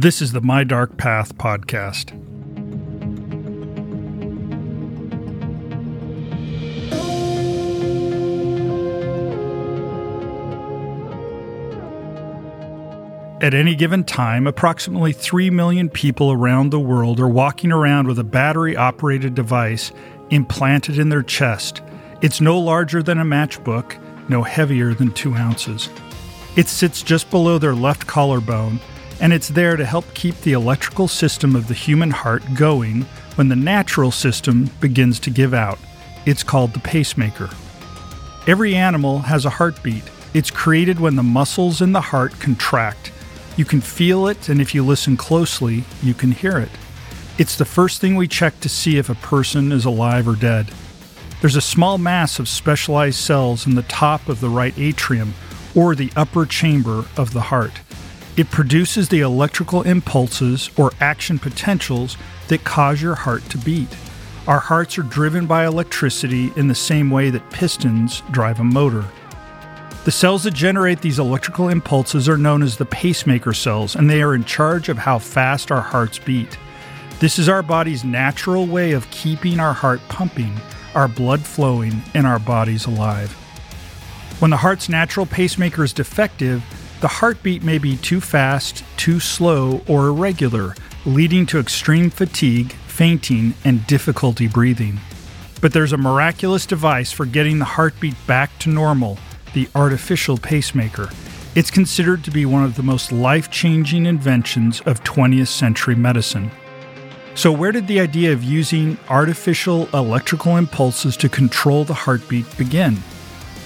This is the My Dark Path podcast. At any given time, approximately 3 million people around the world are walking around with a battery operated device implanted in their chest. It's no larger than a matchbook, no heavier than 2 ounces. It sits just below their left collarbone, and it's there to help keep the electrical system of the human heart going when the natural system begins to give out. It's called the pacemaker. Every animal has a heartbeat. It's created when the muscles in the heart contract you can feel it, and if you listen closely, you can hear it. It's the first thing we check to see if a person is alive or dead. There's a small mass of specialized cells in the top of the right atrium or the upper chamber of the heart. It produces the electrical impulses or action potentials that cause your heart to beat. Our hearts are driven by electricity in the same way that pistons drive a motor. The cells that generate these electrical impulses are known as the pacemaker cells, and they are in charge of how fast our hearts beat. This is our body's natural way of keeping our heart pumping, our blood flowing, and our bodies alive. When the heart's natural pacemaker is defective, the heartbeat may be too fast, too slow, or irregular, leading to extreme fatigue, fainting, and difficulty breathing. But there's a miraculous device for getting the heartbeat back to normal the artificial pacemaker. It's considered to be one of the most life changing inventions of 20th century medicine. So, where did the idea of using artificial electrical impulses to control the heartbeat begin?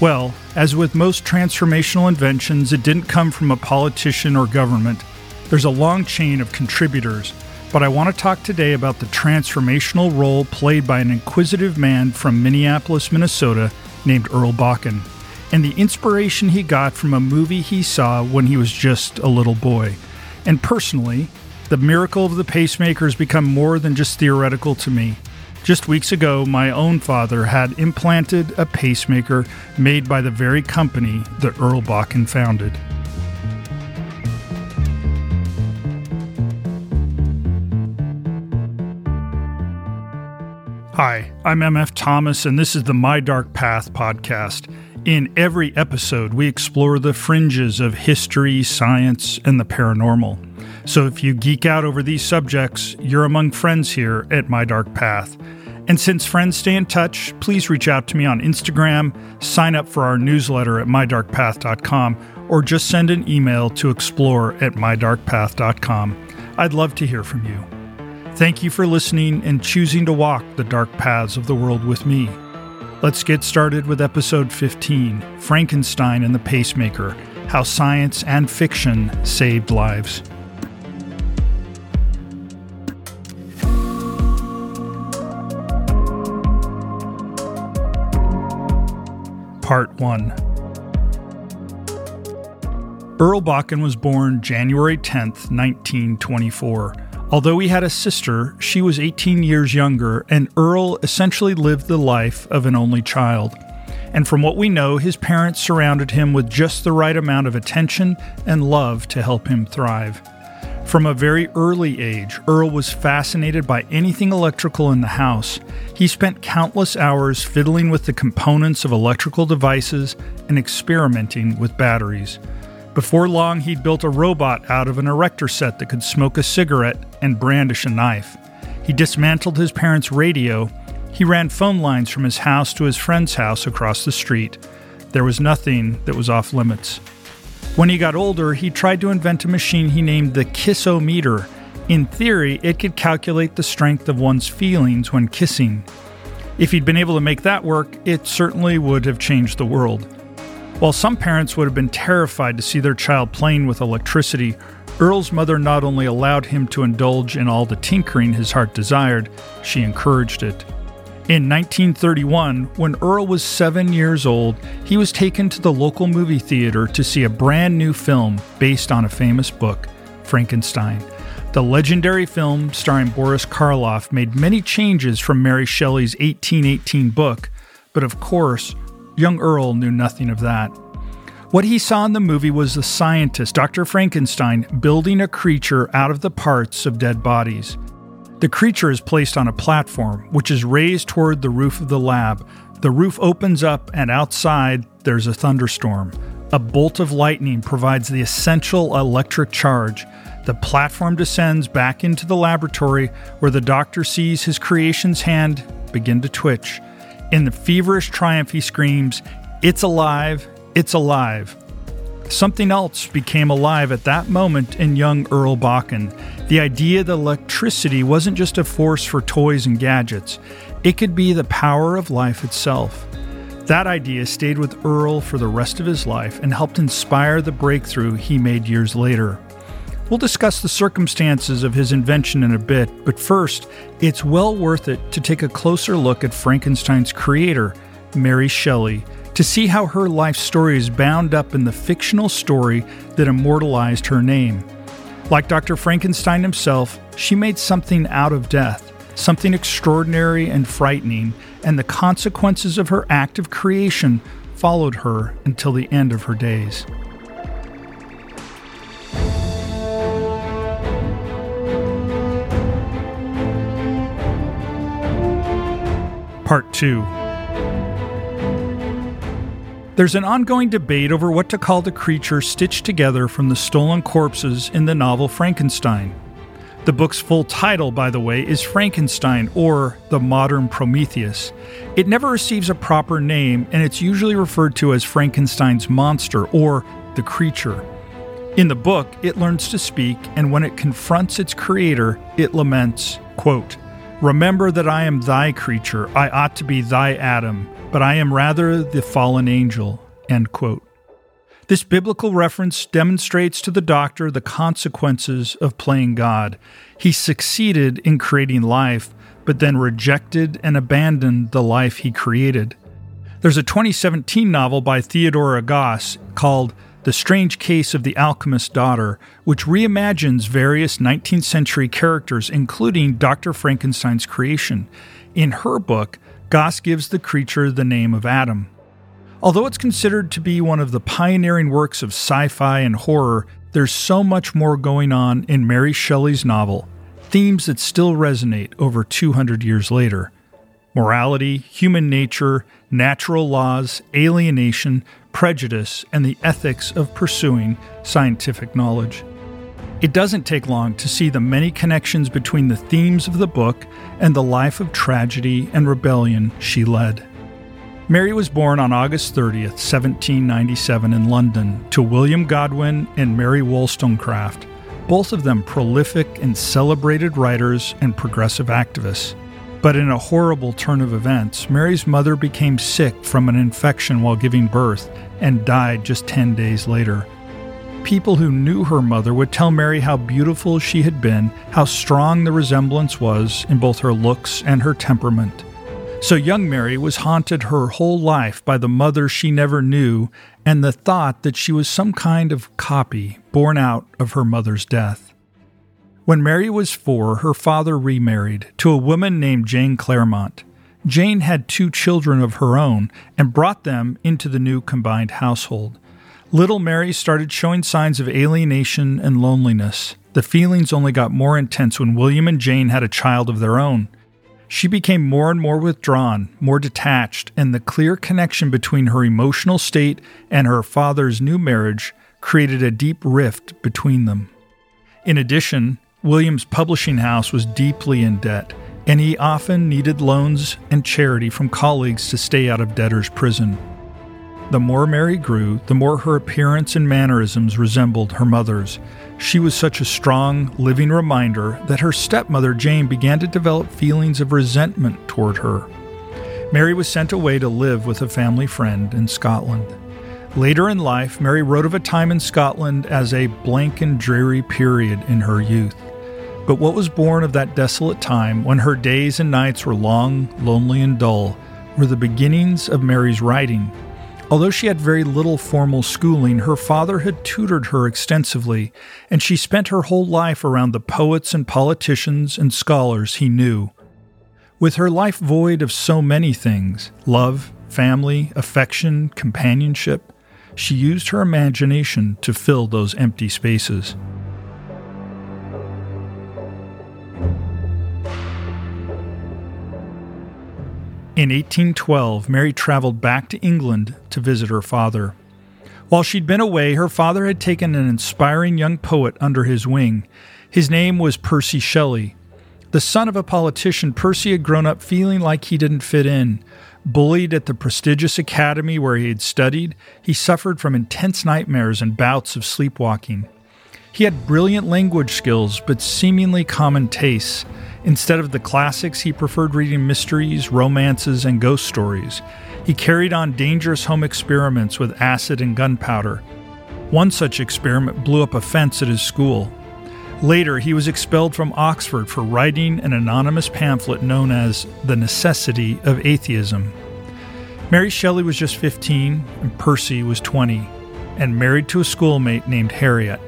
Well, as with most transformational inventions, it didn't come from a politician or government. There's a long chain of contributors, but I want to talk today about the transformational role played by an inquisitive man from Minneapolis, Minnesota named Earl Bakken and the inspiration he got from a movie he saw when he was just a little boy. And personally, the miracle of the pacemaker has become more than just theoretical to me. Just weeks ago, my own father had implanted a pacemaker made by the very company that Earl Bakken founded. Hi, I'm MF Thomas, and this is the My Dark Path podcast. In every episode, we explore the fringes of history, science, and the paranormal. So if you geek out over these subjects, you're among friends here at My Dark Path. And since friends stay in touch, please reach out to me on Instagram, sign up for our newsletter at mydarkpath.com, or just send an email to explore at mydarkpath.com. I'd love to hear from you. Thank you for listening and choosing to walk the dark paths of the world with me. Let's get started with episode 15 Frankenstein and the Pacemaker How Science and Fiction Saved Lives. Part 1 Earl Bakken was born January 10, 1924. Although he had a sister, she was 18 years younger, and Earl essentially lived the life of an only child. And from what we know, his parents surrounded him with just the right amount of attention and love to help him thrive. From a very early age, Earl was fascinated by anything electrical in the house. He spent countless hours fiddling with the components of electrical devices and experimenting with batteries. Before long, he'd built a robot out of an erector set that could smoke a cigarette and brandish a knife. He dismantled his parents' radio. He ran phone lines from his house to his friend's house across the street. There was nothing that was off limits. When he got older, he tried to invent a machine he named the kissometer. In theory, it could calculate the strength of one's feelings when kissing. If he'd been able to make that work, it certainly would have changed the world. While some parents would have been terrified to see their child playing with electricity, Earl's mother not only allowed him to indulge in all the tinkering his heart desired, she encouraged it. In 1931, when Earl was seven years old, he was taken to the local movie theater to see a brand new film based on a famous book, Frankenstein. The legendary film, starring Boris Karloff, made many changes from Mary Shelley's 1818 book, but of course, Young Earl knew nothing of that. What he saw in the movie was the scientist, Dr. Frankenstein, building a creature out of the parts of dead bodies. The creature is placed on a platform, which is raised toward the roof of the lab. The roof opens up, and outside, there's a thunderstorm. A bolt of lightning provides the essential electric charge. The platform descends back into the laboratory where the doctor sees his creation's hand begin to twitch. In the feverish triumph, he screams, It's alive! It's alive! Something else became alive at that moment in young Earl Bakken. The idea that electricity wasn't just a force for toys and gadgets, it could be the power of life itself. That idea stayed with Earl for the rest of his life and helped inspire the breakthrough he made years later. We'll discuss the circumstances of his invention in a bit, but first, it's well worth it to take a closer look at Frankenstein's creator, Mary Shelley, to see how her life story is bound up in the fictional story that immortalized her name. Like Dr. Frankenstein himself, she made something out of death, something extraordinary and frightening, and the consequences of her act of creation followed her until the end of her days. Part 2 There's an ongoing debate over what to call the creature stitched together from the stolen corpses in the novel Frankenstein. The book's full title, by the way, is Frankenstein or The Modern Prometheus. It never receives a proper name, and it's usually referred to as Frankenstein's monster or the creature. In the book, it learns to speak, and when it confronts its creator, it laments, quote, Remember that I am thy creature, I ought to be thy Adam, but I am rather the fallen angel. End quote. This biblical reference demonstrates to the doctor the consequences of playing God. He succeeded in creating life, but then rejected and abandoned the life he created. There's a 2017 novel by Theodora Goss called The Strange Case of the Alchemist's Daughter, which reimagines various 19th century characters, including Dr. Frankenstein's creation. In her book, Goss gives the creature the name of Adam. Although it's considered to be one of the pioneering works of sci fi and horror, there's so much more going on in Mary Shelley's novel, themes that still resonate over 200 years later morality, human nature, natural laws, alienation, prejudice, and the ethics of pursuing scientific knowledge. It doesn't take long to see the many connections between the themes of the book and the life of tragedy and rebellion she led. Mary was born on August 30th, 1797, in London, to William Godwin and Mary Wollstonecraft, both of them prolific and celebrated writers and progressive activists. But in a horrible turn of events, Mary's mother became sick from an infection while giving birth and died just 10 days later. People who knew her mother would tell Mary how beautiful she had been, how strong the resemblance was in both her looks and her temperament. So young Mary was haunted her whole life by the mother she never knew and the thought that she was some kind of copy born out of her mother's death. When Mary was four, her father remarried to a woman named Jane Clairmont. Jane had two children of her own and brought them into the new combined household. Little Mary started showing signs of alienation and loneliness. The feelings only got more intense when William and Jane had a child of their own. She became more and more withdrawn, more detached, and the clear connection between her emotional state and her father's new marriage created a deep rift between them. In addition, William's publishing house was deeply in debt, and he often needed loans and charity from colleagues to stay out of debtor's prison. The more Mary grew, the more her appearance and mannerisms resembled her mother's. She was such a strong, living reminder that her stepmother, Jane, began to develop feelings of resentment toward her. Mary was sent away to live with a family friend in Scotland. Later in life, Mary wrote of a time in Scotland as a blank and dreary period in her youth. But what was born of that desolate time, when her days and nights were long, lonely, and dull, were the beginnings of Mary's writing Although she had very little formal schooling, her father had tutored her extensively, and she spent her whole life around the poets and politicians and scholars he knew. With her life void of so many things love, family, affection, companionship she used her imagination to fill those empty spaces. In 1812, Mary traveled back to England to visit her father. While she'd been away, her father had taken an inspiring young poet under his wing. His name was Percy Shelley. The son of a politician, Percy had grown up feeling like he didn't fit in. Bullied at the prestigious academy where he had studied, he suffered from intense nightmares and bouts of sleepwalking. He had brilliant language skills, but seemingly common tastes. Instead of the classics, he preferred reading mysteries, romances, and ghost stories. He carried on dangerous home experiments with acid and gunpowder. One such experiment blew up a fence at his school. Later, he was expelled from Oxford for writing an anonymous pamphlet known as The Necessity of Atheism. Mary Shelley was just 15 and Percy was 20, and married to a schoolmate named Harriet.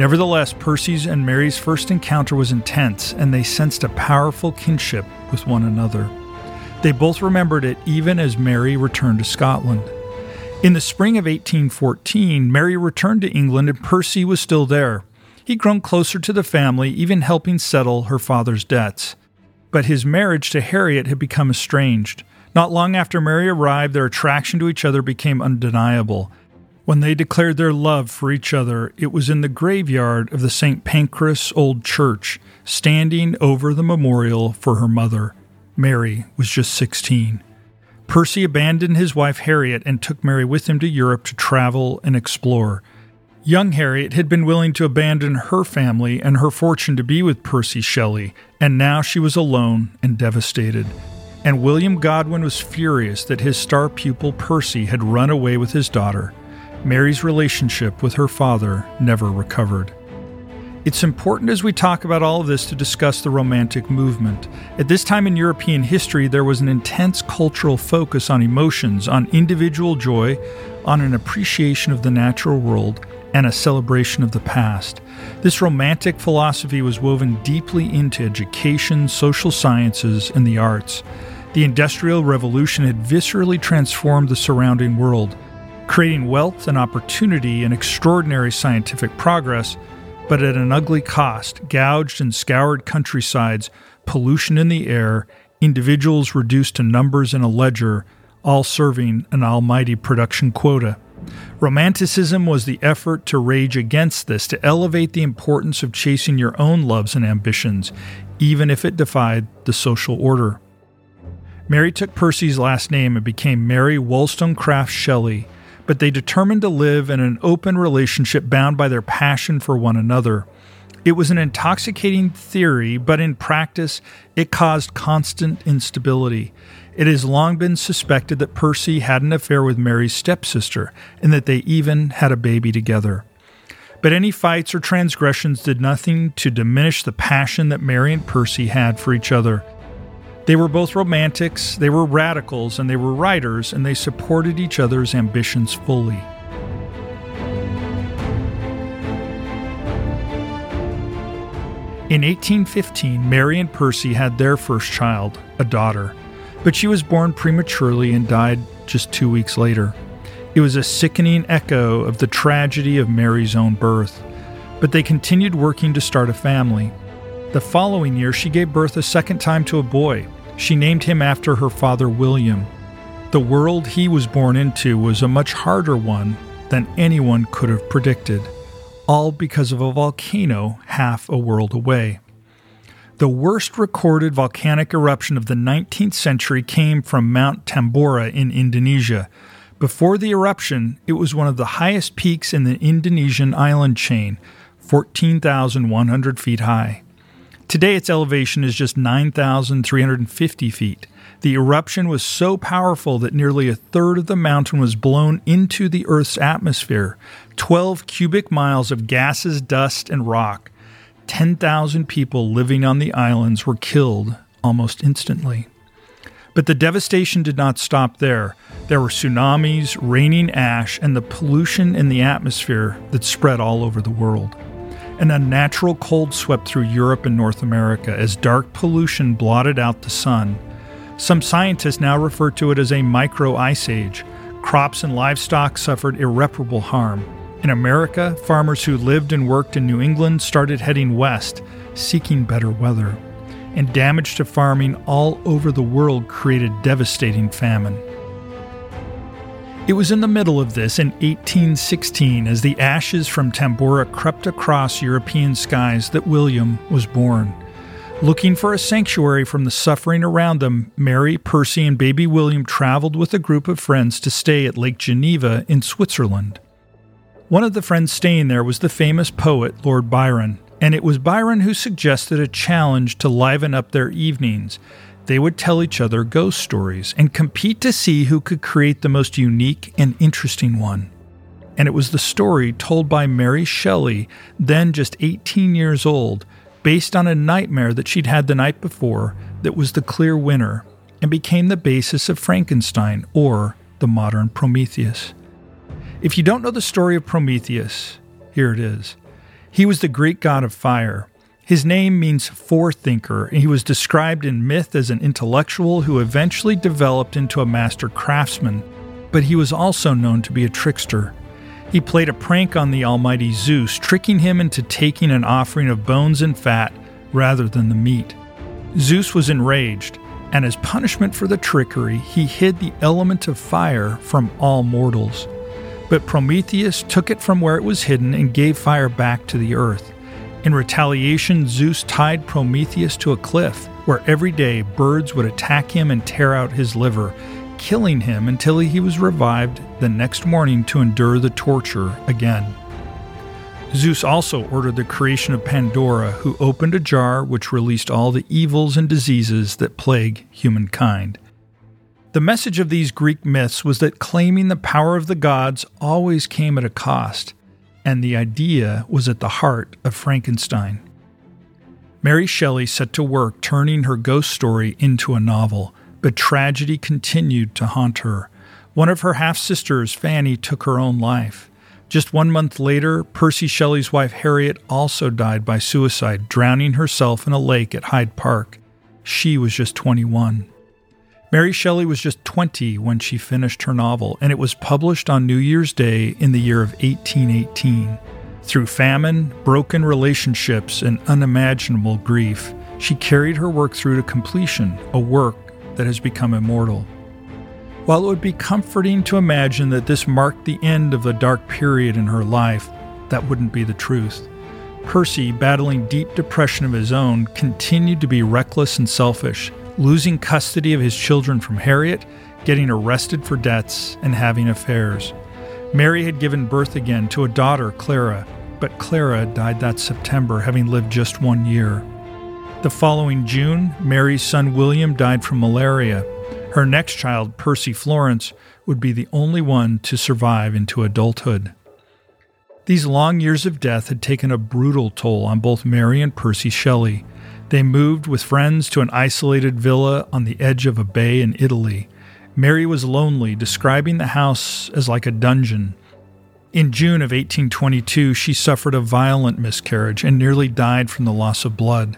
Nevertheless, Percy's and Mary's first encounter was intense, and they sensed a powerful kinship with one another. They both remembered it even as Mary returned to Scotland. In the spring of 1814, Mary returned to England and Percy was still there. He'd grown closer to the family, even helping settle her father's debts. But his marriage to Harriet had become estranged. Not long after Mary arrived, their attraction to each other became undeniable. When they declared their love for each other, it was in the graveyard of the St. Pancras Old Church, standing over the memorial for her mother. Mary was just 16. Percy abandoned his wife Harriet and took Mary with him to Europe to travel and explore. Young Harriet had been willing to abandon her family and her fortune to be with Percy Shelley, and now she was alone and devastated. And William Godwin was furious that his star pupil Percy had run away with his daughter. Mary's relationship with her father never recovered. It's important as we talk about all of this to discuss the Romantic movement. At this time in European history, there was an intense cultural focus on emotions, on individual joy, on an appreciation of the natural world, and a celebration of the past. This Romantic philosophy was woven deeply into education, social sciences, and the arts. The Industrial Revolution had viscerally transformed the surrounding world, creating wealth and opportunity and extraordinary scientific progress but at an ugly cost gouged and scoured countrysides, pollution in the air, individuals reduced to numbers in a ledger, all serving an almighty production quota. Romanticism was the effort to rage against this, to elevate the importance of chasing your own loves and ambitions, even if it defied the social order. Mary took Percy's last name and became Mary Wollstonecraft Shelley, but they determined to live in an open relationship bound by their passion for one another. It was an intoxicating theory, but in practice, it caused constant instability. It has long been suspected that Percy had an affair with Mary's stepsister and that they even had a baby together. But any fights or transgressions did nothing to diminish the passion that Mary and Percy had for each other. They were both romantics, they were radicals, and they were writers, and they supported each other's ambitions fully. In 1815, Mary and Percy had their first child, a daughter, but she was born prematurely and died just two weeks later. It was a sickening echo of the tragedy of Mary's own birth, but they continued working to start a family. The following year, she gave birth a second time to a boy. She named him after her father, William. The world he was born into was a much harder one than anyone could have predicted, all because of a volcano half a world away. The worst recorded volcanic eruption of the 19th century came from Mount Tambora in Indonesia. Before the eruption, it was one of the highest peaks in the Indonesian island chain, 14,100 feet high. Today, its elevation is just 9,350 feet. The eruption was so powerful that nearly a third of the mountain was blown into the Earth's atmosphere 12 cubic miles of gases, dust, and rock. 10,000 people living on the islands were killed almost instantly. But the devastation did not stop there. There were tsunamis, raining ash, and the pollution in the atmosphere that spread all over the world. An unnatural cold swept through Europe and North America as dark pollution blotted out the sun. Some scientists now refer to it as a micro ice age. Crops and livestock suffered irreparable harm. In America, farmers who lived and worked in New England started heading west, seeking better weather. And damage to farming all over the world created devastating famine. It was in the middle of this in 1816, as the ashes from Tambora crept across European skies, that William was born. Looking for a sanctuary from the suffering around them, Mary, Percy, and baby William traveled with a group of friends to stay at Lake Geneva in Switzerland. One of the friends staying there was the famous poet Lord Byron, and it was Byron who suggested a challenge to liven up their evenings. They would tell each other ghost stories and compete to see who could create the most unique and interesting one. And it was the story told by Mary Shelley, then just 18 years old, based on a nightmare that she'd had the night before that was the clear winner and became the basis of Frankenstein or the modern Prometheus. If you don't know the story of Prometheus, here it is. He was the Greek god of fire. His name means forethinker, and he was described in myth as an intellectual who eventually developed into a master craftsman, but he was also known to be a trickster. He played a prank on the almighty Zeus, tricking him into taking an offering of bones and fat rather than the meat. Zeus was enraged, and as punishment for the trickery, he hid the element of fire from all mortals. But Prometheus took it from where it was hidden and gave fire back to the earth. In retaliation, Zeus tied Prometheus to a cliff, where every day birds would attack him and tear out his liver, killing him until he was revived the next morning to endure the torture again. Zeus also ordered the creation of Pandora, who opened a jar which released all the evils and diseases that plague humankind. The message of these Greek myths was that claiming the power of the gods always came at a cost, and the idea was at the heart of Frankenstein. Mary Shelley set to work turning her ghost story into a novel, but tragedy continued to haunt her. One of her half sisters, Fanny, took her own life. Just one month later, Percy Shelley's wife Harriet also died by suicide, drowning herself in a lake at Hyde Park. She was just 21. Mary Shelley was just 20 when she finished her novel, and it was published on New Year's Day in the year of 1818. Through famine, broken relationships, and unimaginable grief, she carried her work through to completion, a work that has become immortal. While it would be comforting to imagine that this marked the end of a dark period in her life, that wouldn't be the truth. Percy, battling deep depression of his own, continued to be reckless and selfish, losing custody of his children from Harriet, getting arrested for debts, and having affairs. Mary had given birth again to a daughter, Clara, but Clara died that September, having lived just one year. The following June, Mary's son William died from malaria. Her next child, Percy Florence, would be the only one to survive into adulthood. These long years of death had taken a brutal toll on both Mary and Percy Shelley. They moved with friends to an isolated villa on the edge of a bay in Italy. Mary was lonely, describing the house as like a dungeon. In June of 1822, she suffered a violent miscarriage and nearly died from the loss of blood.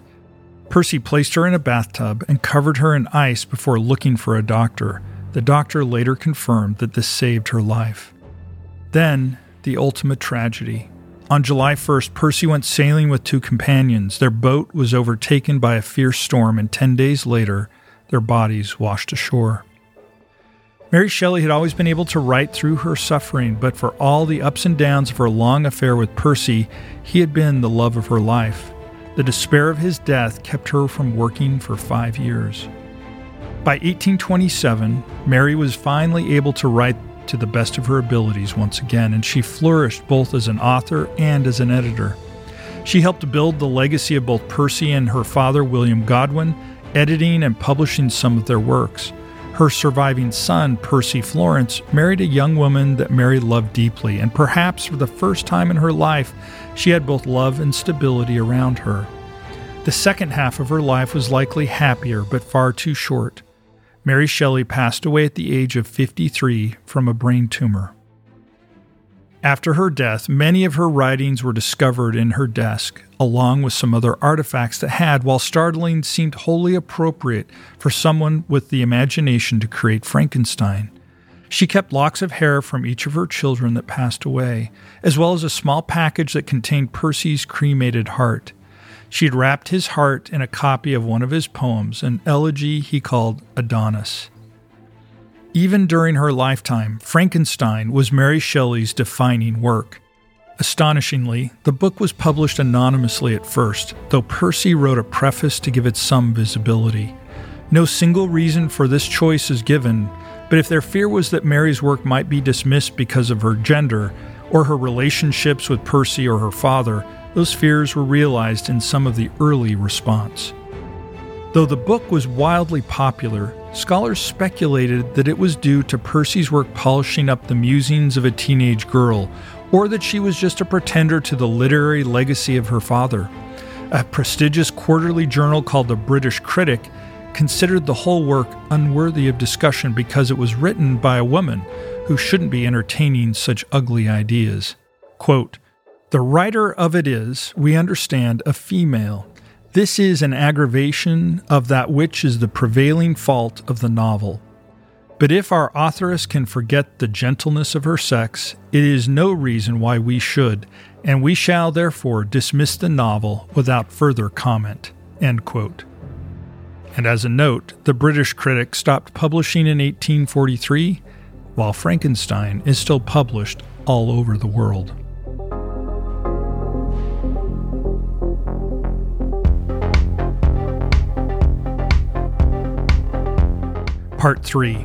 Percy placed her in a bathtub and covered her in ice before looking for a doctor. The doctor later confirmed that this saved her life. Then, the ultimate tragedy. On July 1st, Percy went sailing with two companions. Their boat was overtaken by a fierce storm, and 10 days later, their bodies washed ashore. Mary Shelley had always been able to write through her suffering, but for all the ups and downs of her long affair with Percy, he had been the love of her life. The despair of his death kept her from working for five years. By 1827, Mary was finally able to write to the best of her abilities once again, and she flourished both as an author and as an editor. She helped build the legacy of both Percy and her father, William Godwin, editing and publishing some of their works. Her surviving son, Percy Florence, married a young woman that Mary loved deeply, and perhaps for the first time in her life, she had both love and stability around her. The second half of her life was likely happier, but far too short. Mary Shelley passed away at the age of 53 from a brain tumor. After her death, many of her writings were discovered in her desk, along with some other artifacts that had, while startling, seemed wholly appropriate for someone with the imagination to create Frankenstein. She kept locks of hair from each of her children that passed away, as well as a small package that contained Percy's cremated heart. She'd wrapped his heart in a copy of one of his poems, an elegy he called Adonais. Even during her lifetime, Frankenstein was Mary Shelley's defining work. Astonishingly, the book was published anonymously at first, though Percy wrote a preface to give it some visibility. No single reason for this choice is given, but if their fear was that Mary's work might be dismissed because of her gender, or her relationships with Percy or her father, those fears were realized in some of the early response. Though the book was wildly popular, scholars speculated that it was due to Percy's work polishing up the musings of a teenage girl, or that she was just a pretender to the literary legacy of her father. A prestigious quarterly journal called the British Critic considered the whole work unworthy of discussion because it was written by a woman who shouldn't be entertaining such ugly ideas. Quote, the writer of it is, we understand, a female. This is an aggravation of that which is the prevailing fault of the novel. But if our authoress can forget the gentleness of her sex, it is no reason why we should, and we shall therefore dismiss the novel without further comment. And as a note, the British critic stopped publishing in 1843, while Frankenstein is still published all over the world. Part 3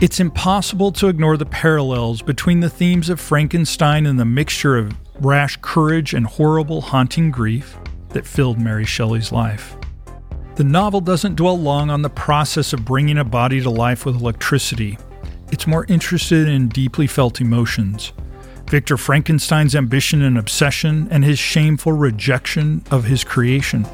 It's impossible to ignore the parallels between the themes of Frankenstein and the mixture of rash courage and horrible, haunting grief that filled Mary Shelley's life. The novel doesn't dwell long on the process of bringing a body to life with electricity. It's more interested in deeply felt emotions. Victor Frankenstein's ambition and obsession, and his shameful rejection of his creation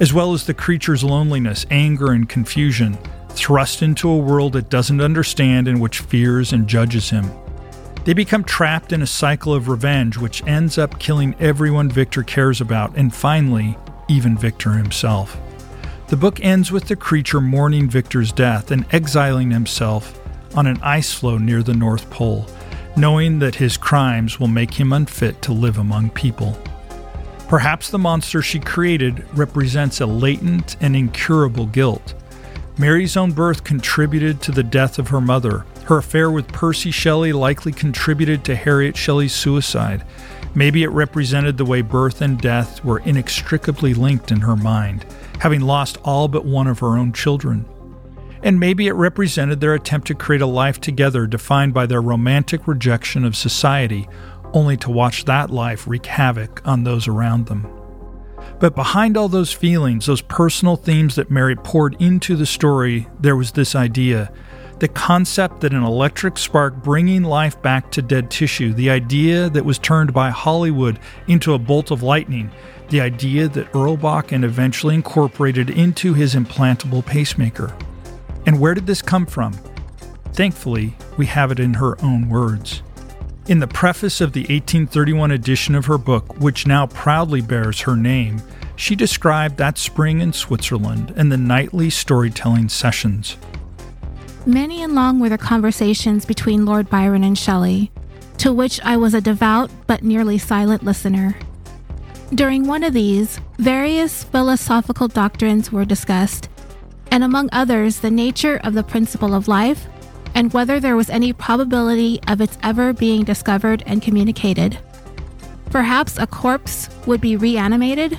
as well as the creature's loneliness, anger, and confusion, thrust into a world it doesn't understand and which fears and judges him. They become trapped in a cycle of revenge, which ends up killing everyone Victor cares about, and finally, even Victor himself. The book ends with the creature mourning Victor's death and exiling himself on an ice floe near the North Pole, knowing that his crimes will make him unfit to live among people. Perhaps the monster she created represents a latent and incurable guilt. Mary's own birth contributed to the death of her mother. Her affair with Percy Shelley likely contributed to Harriet Shelley's suicide. Maybe it represented the way birth and death were inextricably linked in her mind, having lost all but one of her own children. And maybe it represented their attempt to create a life together defined by their romantic rejection of society, only to watch that life wreak havoc on those around them. But behind all those feelings, those personal themes that Mary poured into the story, there was this idea the concept that an electric spark bringing life back to dead tissue, the idea that was turned by Hollywood into a bolt of lightning, the idea that Earl Bakken eventually incorporated into his implantable pacemaker. And where did this come from? Thankfully, we have it in her own words. In the preface of the 1831 edition of her book, which now proudly bears her name, she described that spring in Switzerland and the nightly storytelling sessions. Many and long were the conversations between Lord Byron and Shelley, to which I was a devout but nearly silent listener. During one of these, various philosophical doctrines were discussed, and among others, the nature of the principle of life and whether there was any probability of its ever being discovered and communicated. Perhaps a corpse would be reanimated?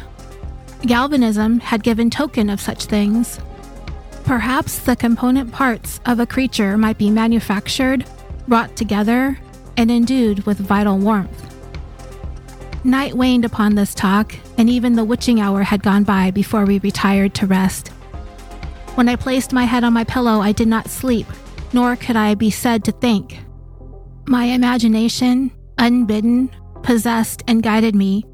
Galvanism had given token of such things. Perhaps the component parts of a creature might be manufactured, brought together, and endued with vital warmth. Night waned upon this talk, and even the witching hour had gone by before we retired to rest. When I placed my head on my pillow, I did not sleep, nor could I be said to think. My imagination, unbidden, possessed and guided me,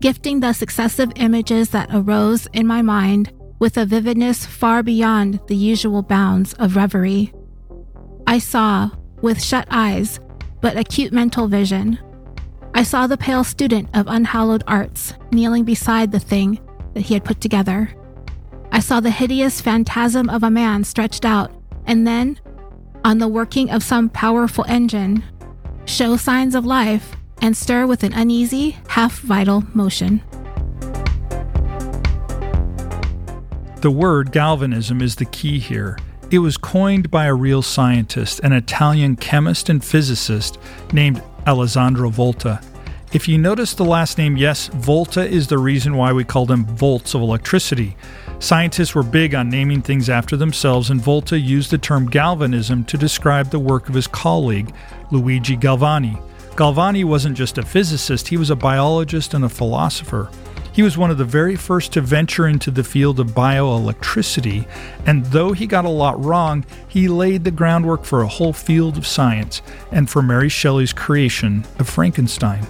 gifting the successive images that arose in my mind with a vividness far beyond the usual bounds of reverie. I saw, with shut eyes, but acute mental vision. I saw the pale student of unhallowed arts kneeling beside the thing that he had put together. I saw the hideous phantasm of a man stretched out and then, on the working of some powerful engine, show signs of life and stir with an uneasy, half vital motion. The word galvanism is the key here. It was coined by a real scientist, an Italian chemist and physicist named Alessandro Volta. If you notice the last name, yes, Volta is the reason why we call them volts of electricity. Scientists were big on naming things after themselves, and Volta used the term galvanism to describe the work of his colleague, Luigi Galvani. Galvani wasn't just a physicist, he was a biologist and a philosopher. He was one of the very first to venture into the field of bioelectricity, and though he got a lot wrong, he laid the groundwork for a whole field of science and for Mary Shelley's creation of Frankenstein.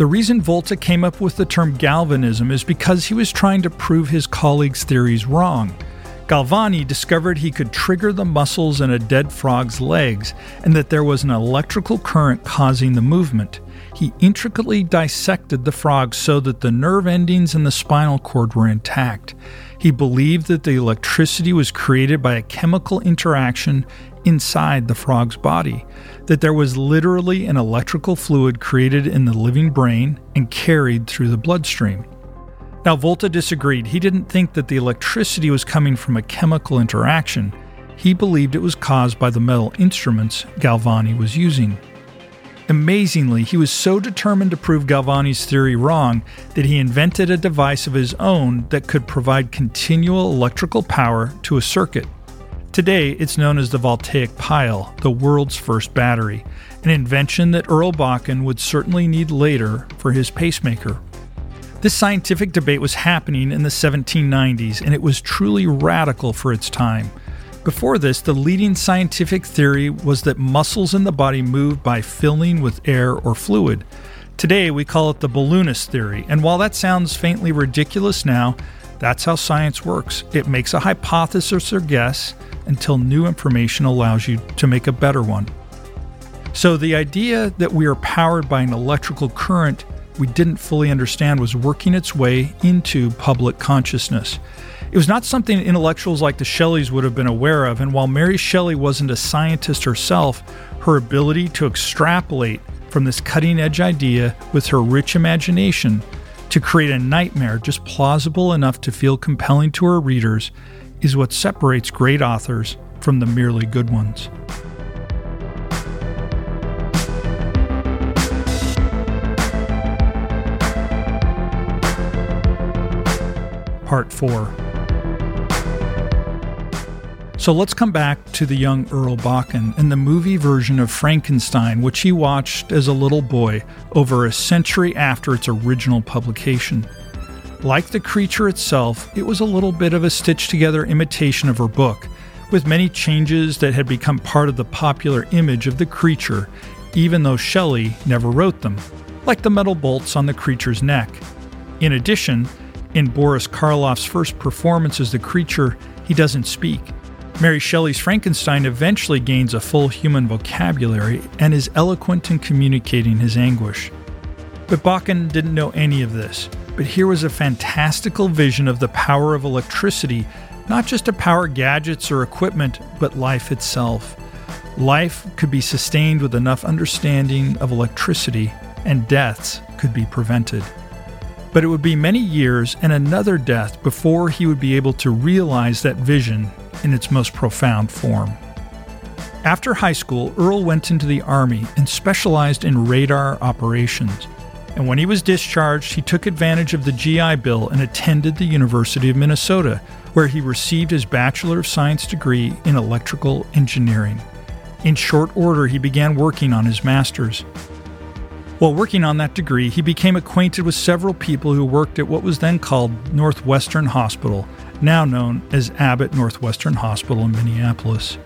The reason Volta came up with the term galvanism is because he was trying to prove his colleagues' theories wrong. Galvani discovered he could trigger the muscles in a dead frog's legs and that there was an electrical current causing the movement. He intricately dissected the frog so that the nerve endings in the spinal cord were intact. He believed that the electricity was created by a chemical interaction inside the frog's body, that there was literally an electrical fluid created in the living brain and carried through the bloodstream. Now, Volta disagreed. He didn't think that the electricity was coming from a chemical interaction. He believed it was caused by the metal instruments Galvani was using. Amazingly, he was so determined to prove Galvani's theory wrong that he invented a device of his own that could provide continual electrical power to a circuit. Today, it's known as the voltaic pile, the world's first battery, an invention that Earl Bakken would certainly need later for his pacemaker. This scientific debate was happening in the 1790s, and it was truly radical for its time. Before this, the leading scientific theory was that muscles in the body move by filling with air or fluid. Today, we call it the balloonist theory, and while that sounds faintly ridiculous now, that's how science works. It makes a hypothesis or guess until new information allows you to make a better one. So, the idea that we are powered by an electrical current we didn't fully understand was working its way into public consciousness. It was not something intellectuals like the Shelleys would have been aware of, and while Mary Shelley wasn't a scientist herself, her ability to extrapolate from this cutting edge idea with her rich imagination to create a nightmare just plausible enough to feel compelling to our readers is what separates great authors from the merely good ones. Part 4 so let's come back to the young Earl Bakken and the movie version of Frankenstein, which he watched as a little boy over a century after its original publication. Like the creature itself, it was a little bit of a stitched together imitation of her book, with many changes that had become part of the popular image of the creature, even though Shelley never wrote them, like the metal bolts on the creature's neck. In addition, in Boris Karloff's first performance as the creature, he doesn't speak. Mary Shelley's Frankenstein eventually gains a full human vocabulary and is eloquent in communicating his anguish. But Bakken didn't know any of this. But here was a fantastical vision of the power of electricity, not just to power gadgets or equipment, but life itself. Life could be sustained with enough understanding of electricity, and deaths could be prevented. But it would be many years and another death before he would be able to realize that vision in its most profound form. After high school, Earl went into the Army and specialized in radar operations. And when he was discharged, he took advantage of the GI Bill and attended the University of Minnesota, where he received his Bachelor of Science degree in electrical engineering. In short order, he began working on his master's. While working on that degree, he became acquainted with several people who worked at what was then called Northwestern Hospital, now known as Abbott Northwestern Hospital in Minneapolis.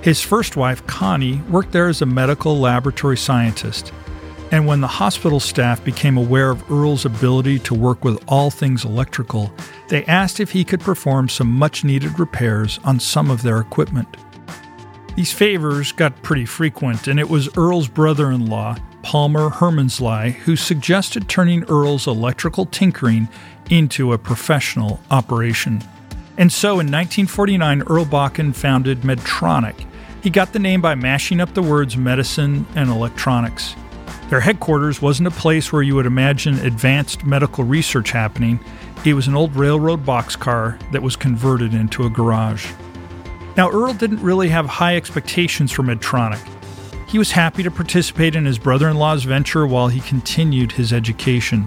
His first wife, Connie, worked there as a medical laboratory scientist. And when the hospital staff became aware of Earl's ability to work with all things electrical, they asked if he could perform some much needed repairs on some of their equipment. These favors got pretty frequent, and it was Earl's brother in law, Palmer Hermundslie, who suggested turning Earl's electrical tinkering into a professional operation. And so in 1949, Earl Bakken founded Medtronic. He got the name by mashing up the words medicine and electronics. Their headquarters wasn't a place where you would imagine advanced medical research happening. It was an old railroad boxcar that was converted into a garage. Now, Earl didn't really have high expectations for Medtronic. He was happy to participate in his brother in law's venture while he continued his education.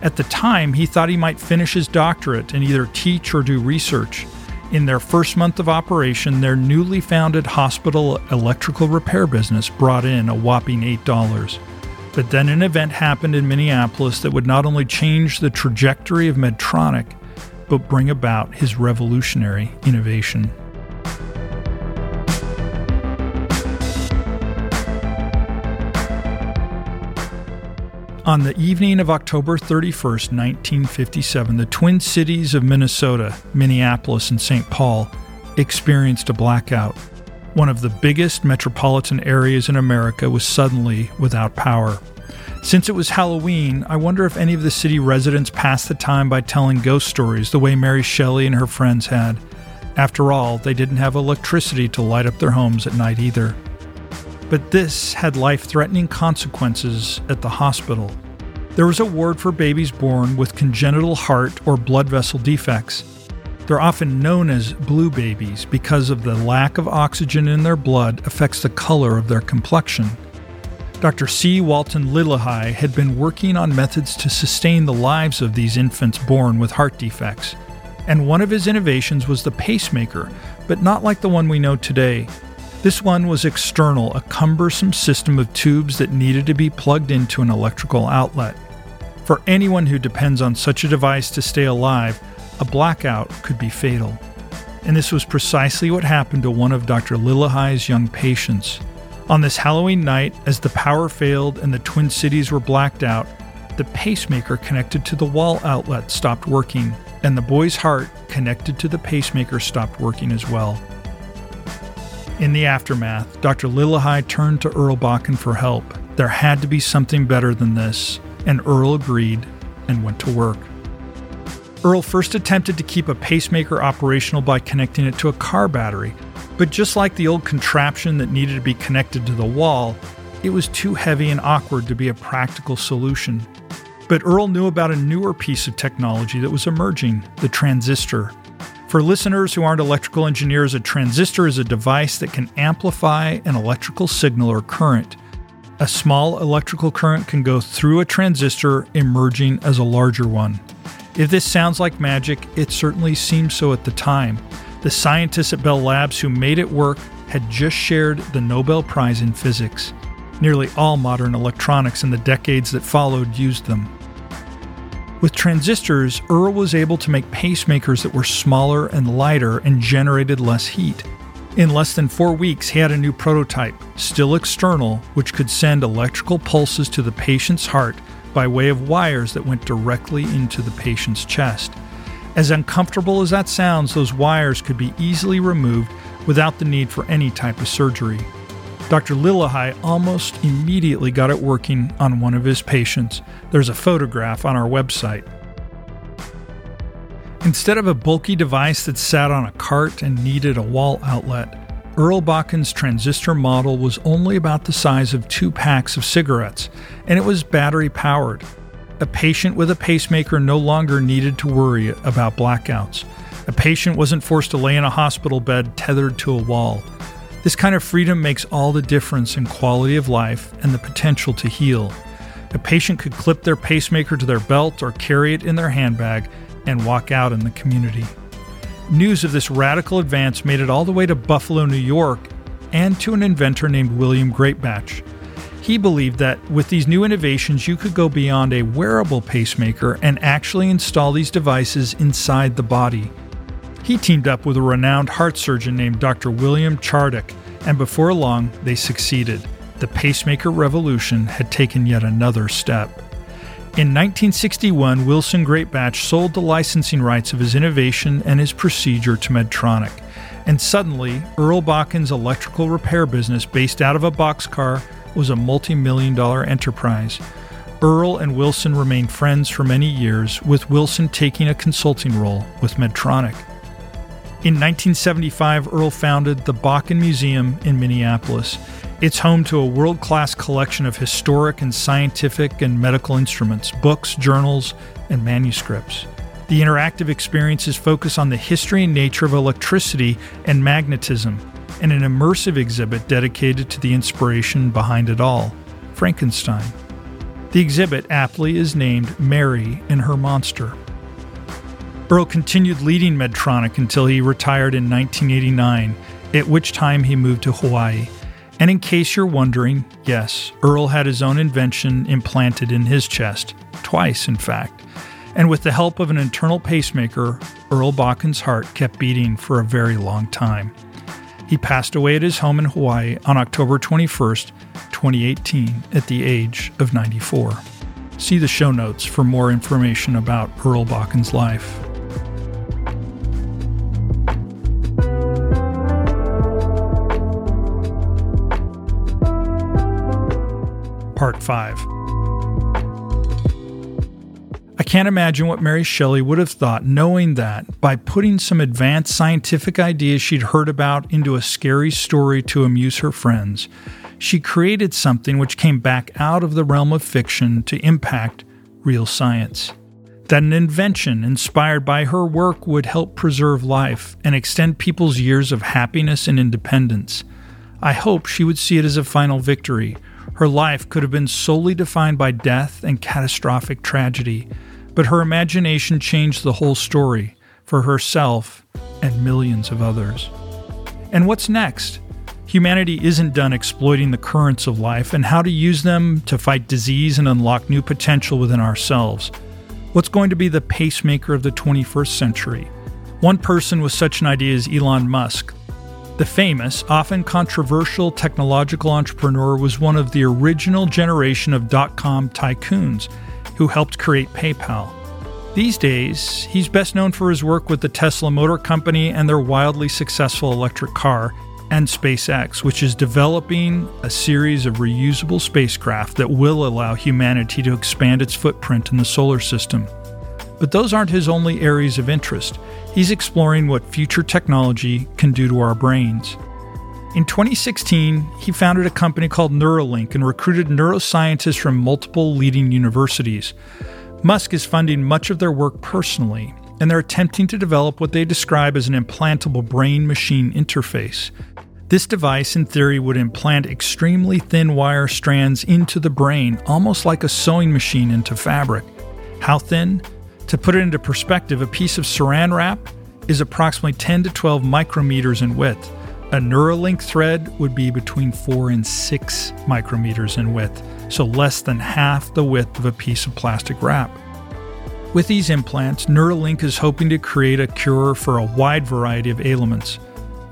At the time, he thought he might finish his doctorate and either teach or do research. In their first month of operation, their newly founded hospital electrical repair business brought in a whopping $8. But then an event happened in Minneapolis that would not only change the trajectory of Medtronic, but bring about his revolutionary innovation. On the evening of October 31st, 1957, the Twin Cities of Minnesota, Minneapolis, and St. Paul experienced a blackout one of the biggest metropolitan areas in America was suddenly without power. Since it was Halloween, I wonder if any of the city residents passed the time by telling ghost stories the way Mary Shelley and her friends had. After all, they didn't have electricity to light up their homes at night either. But this had life threatening consequences at the hospital. There was a ward for babies born with congenital heart or blood vessel defects. They're often known as blue babies because of the lack of oxygen in their blood affects the color of their complexion. Dr. C. Walton Lillehei had been working on methods to sustain the lives of these infants born with heart defects. And one of his innovations was the pacemaker, but not like the one we know today. This one was external, a cumbersome system of tubes that needed to be plugged into an electrical outlet. For anyone who depends on such a device to stay alive, a blackout could be fatal. And this was precisely what happened to one of Dr. Lillehei's young patients. On this Halloween night, as the power failed and the Twin Cities were blacked out, the pacemaker connected to the wall outlet stopped working, and the boy's heart connected to the pacemaker stopped working as well. In the aftermath, Dr. Lillehei turned to Earl Bakken for help. There had to be something better than this, and Earl agreed and went to work. Earl first attempted to keep a pacemaker operational by connecting it to a car battery, but just like the old contraption that needed to be connected to the wall, it was too heavy and awkward to be a practical solution. But Earl knew about a newer piece of technology that was emerging the transistor. For listeners who aren't electrical engineers, a transistor is a device that can amplify an electrical signal or current. A small electrical current can go through a transistor, emerging as a larger one. If this sounds like magic, it certainly seemed so at the time. The scientists at Bell Labs who made it work had just shared the Nobel Prize in Physics. Nearly all modern electronics in the decades that followed used them. With transistors, Earl was able to make pacemakers that were smaller and lighter and generated less heat. In less than four weeks, he had a new prototype, still external, which could send electrical pulses to the patient's heart by way of wires that went directly into the patient's chest. As uncomfortable as that sounds, those wires could be easily removed without the need for any type of surgery. Dr. Lillehei almost immediately got it working on one of his patients. There's a photograph on our website. Instead of a bulky device that sat on a cart and needed a wall outlet, Earl Bakken's transistor model was only about the size of two packs of cigarettes, and it was battery powered. A patient with a pacemaker no longer needed to worry about blackouts. A patient wasn't forced to lay in a hospital bed tethered to a wall. This kind of freedom makes all the difference in quality of life and the potential to heal. A patient could clip their pacemaker to their belt or carry it in their handbag and walk out in the community. News of this radical advance made it all the way to Buffalo, New York, and to an inventor named William Greatbatch. He believed that with these new innovations, you could go beyond a wearable pacemaker and actually install these devices inside the body. He teamed up with a renowned heart surgeon named Dr. William Chardack, and before long, they succeeded. The pacemaker revolution had taken yet another step. In 1961, Wilson Greatbatch sold the licensing rights of his innovation and his procedure to Medtronic. And suddenly, Earl Bakken's electrical repair business, based out of a boxcar, was a multi million dollar enterprise. Earl and Wilson remained friends for many years, with Wilson taking a consulting role with Medtronic. In 1975, Earl founded the Bakken Museum in Minneapolis. It's home to a world class collection of historic and scientific and medical instruments, books, journals, and manuscripts. The interactive experiences focus on the history and nature of electricity and magnetism, and an immersive exhibit dedicated to the inspiration behind it all Frankenstein. The exhibit aptly is named Mary and Her Monster. Earl continued leading Medtronic until he retired in 1989, at which time he moved to Hawaii. And in case you're wondering, yes, Earl had his own invention implanted in his chest, twice in fact. And with the help of an internal pacemaker, Earl Bakken's heart kept beating for a very long time. He passed away at his home in Hawaii on October 21st, 2018, at the age of 94. See the show notes for more information about Earl Bakken's life. Part 5 I can't imagine what Mary Shelley would have thought knowing that by putting some advanced scientific ideas she'd heard about into a scary story to amuse her friends, she created something which came back out of the realm of fiction to impact real science. That an invention inspired by her work would help preserve life and extend people's years of happiness and independence. I hope she would see it as a final victory. Her life could have been solely defined by death and catastrophic tragedy but her imagination changed the whole story for herself and millions of others. And what's next? Humanity isn't done exploiting the currents of life and how to use them to fight disease and unlock new potential within ourselves. What's going to be the pacemaker of the 21st century? One person with such an idea is Elon Musk. The famous, often controversial technological entrepreneur was one of the original generation of dot com tycoons who helped create PayPal. These days, he's best known for his work with the Tesla Motor Company and their wildly successful electric car, and SpaceX, which is developing a series of reusable spacecraft that will allow humanity to expand its footprint in the solar system. But those aren't his only areas of interest. He's exploring what future technology can do to our brains. In 2016, he founded a company called Neuralink and recruited neuroscientists from multiple leading universities. Musk is funding much of their work personally, and they're attempting to develop what they describe as an implantable brain machine interface. This device, in theory, would implant extremely thin wire strands into the brain, almost like a sewing machine into fabric. How thin? To put it into perspective, a piece of saran wrap is approximately 10 to 12 micrometers in width. A Neuralink thread would be between 4 and 6 micrometers in width, so less than half the width of a piece of plastic wrap. With these implants, Neuralink is hoping to create a cure for a wide variety of ailments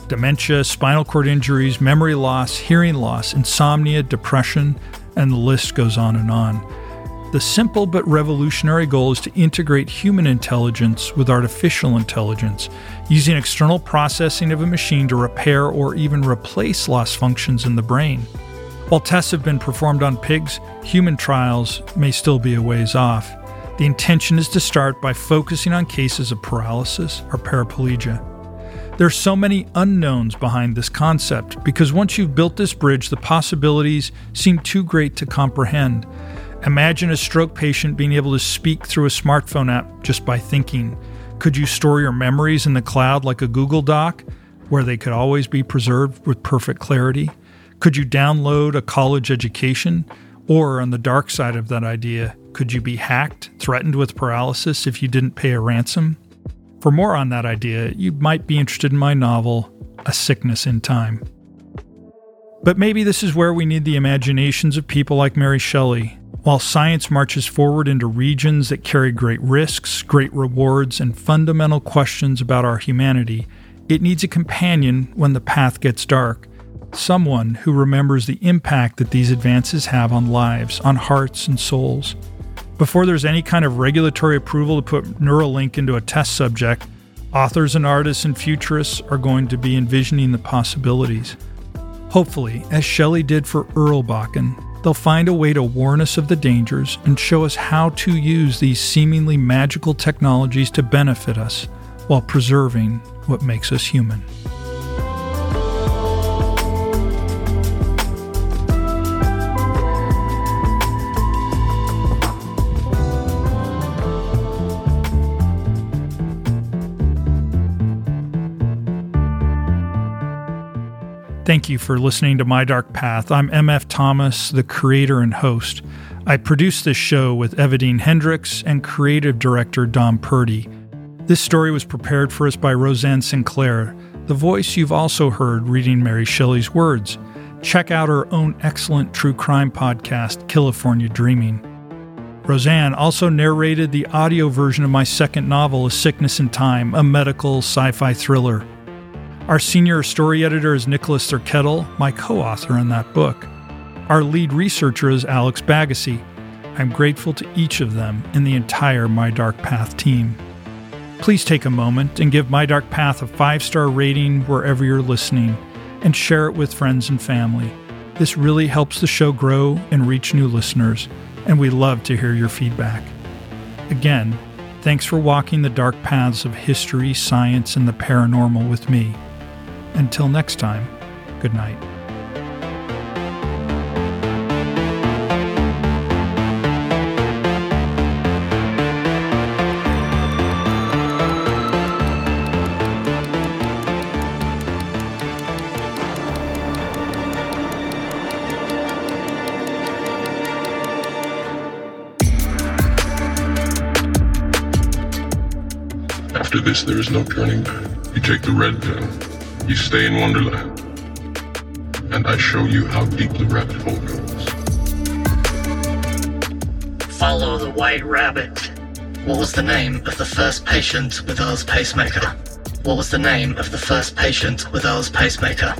dementia, spinal cord injuries, memory loss, hearing loss, insomnia, depression, and the list goes on and on. The simple but revolutionary goal is to integrate human intelligence with artificial intelligence, using external processing of a machine to repair or even replace lost functions in the brain. While tests have been performed on pigs, human trials may still be a ways off. The intention is to start by focusing on cases of paralysis or paraplegia. There are so many unknowns behind this concept because once you've built this bridge, the possibilities seem too great to comprehend. Imagine a stroke patient being able to speak through a smartphone app just by thinking. Could you store your memories in the cloud like a Google Doc, where they could always be preserved with perfect clarity? Could you download a college education? Or, on the dark side of that idea, could you be hacked, threatened with paralysis if you didn't pay a ransom? For more on that idea, you might be interested in my novel, A Sickness in Time. But maybe this is where we need the imaginations of people like Mary Shelley, while science marches forward into regions that carry great risks, great rewards, and fundamental questions about our humanity, it needs a companion when the path gets dark. Someone who remembers the impact that these advances have on lives, on hearts, and souls. Before there's any kind of regulatory approval to put Neuralink into a test subject, authors and artists and futurists are going to be envisioning the possibilities. Hopefully, as Shelley did for Earl Bakken, they'll find a way to warn us of the dangers and show us how to use these seemingly magical technologies to benefit us, while preserving what makes us human. Thank you for listening to My Dark Path. I'm MF Thomas, the creator and host. I produce this show with Evadine Hendricks and creative director Dom Purdy. This story was prepared for us by Roseanne Sinclair, the voice you've also heard reading Mary Shelley's words. Check out her own excellent true crime podcast, California Dreaming. Roseanne also narrated the audio version of my second novel, A Sickness in Time, a medical sci fi thriller. Our senior story editor is Nicholas Thurkettle, my co author on that book. Our lead researcher is Alex Bagasse. I'm grateful to each of them and the entire My Dark Path team. Please take a moment and give My Dark Path a five star rating wherever you're listening and share it with friends and family. This really helps the show grow and reach new listeners, and we love to hear your feedback. Again, thanks for walking the dark paths of history, science, and the paranormal with me. Until next time, good night. After this, there is no turning back. You take the red pill you stay in Wonderland, and I show you how deep the rabbit hole goes. Follow the white rabbit. What was the name of the first patient with Earl's pacemaker? What was the name of the first patient with Earl's pacemaker?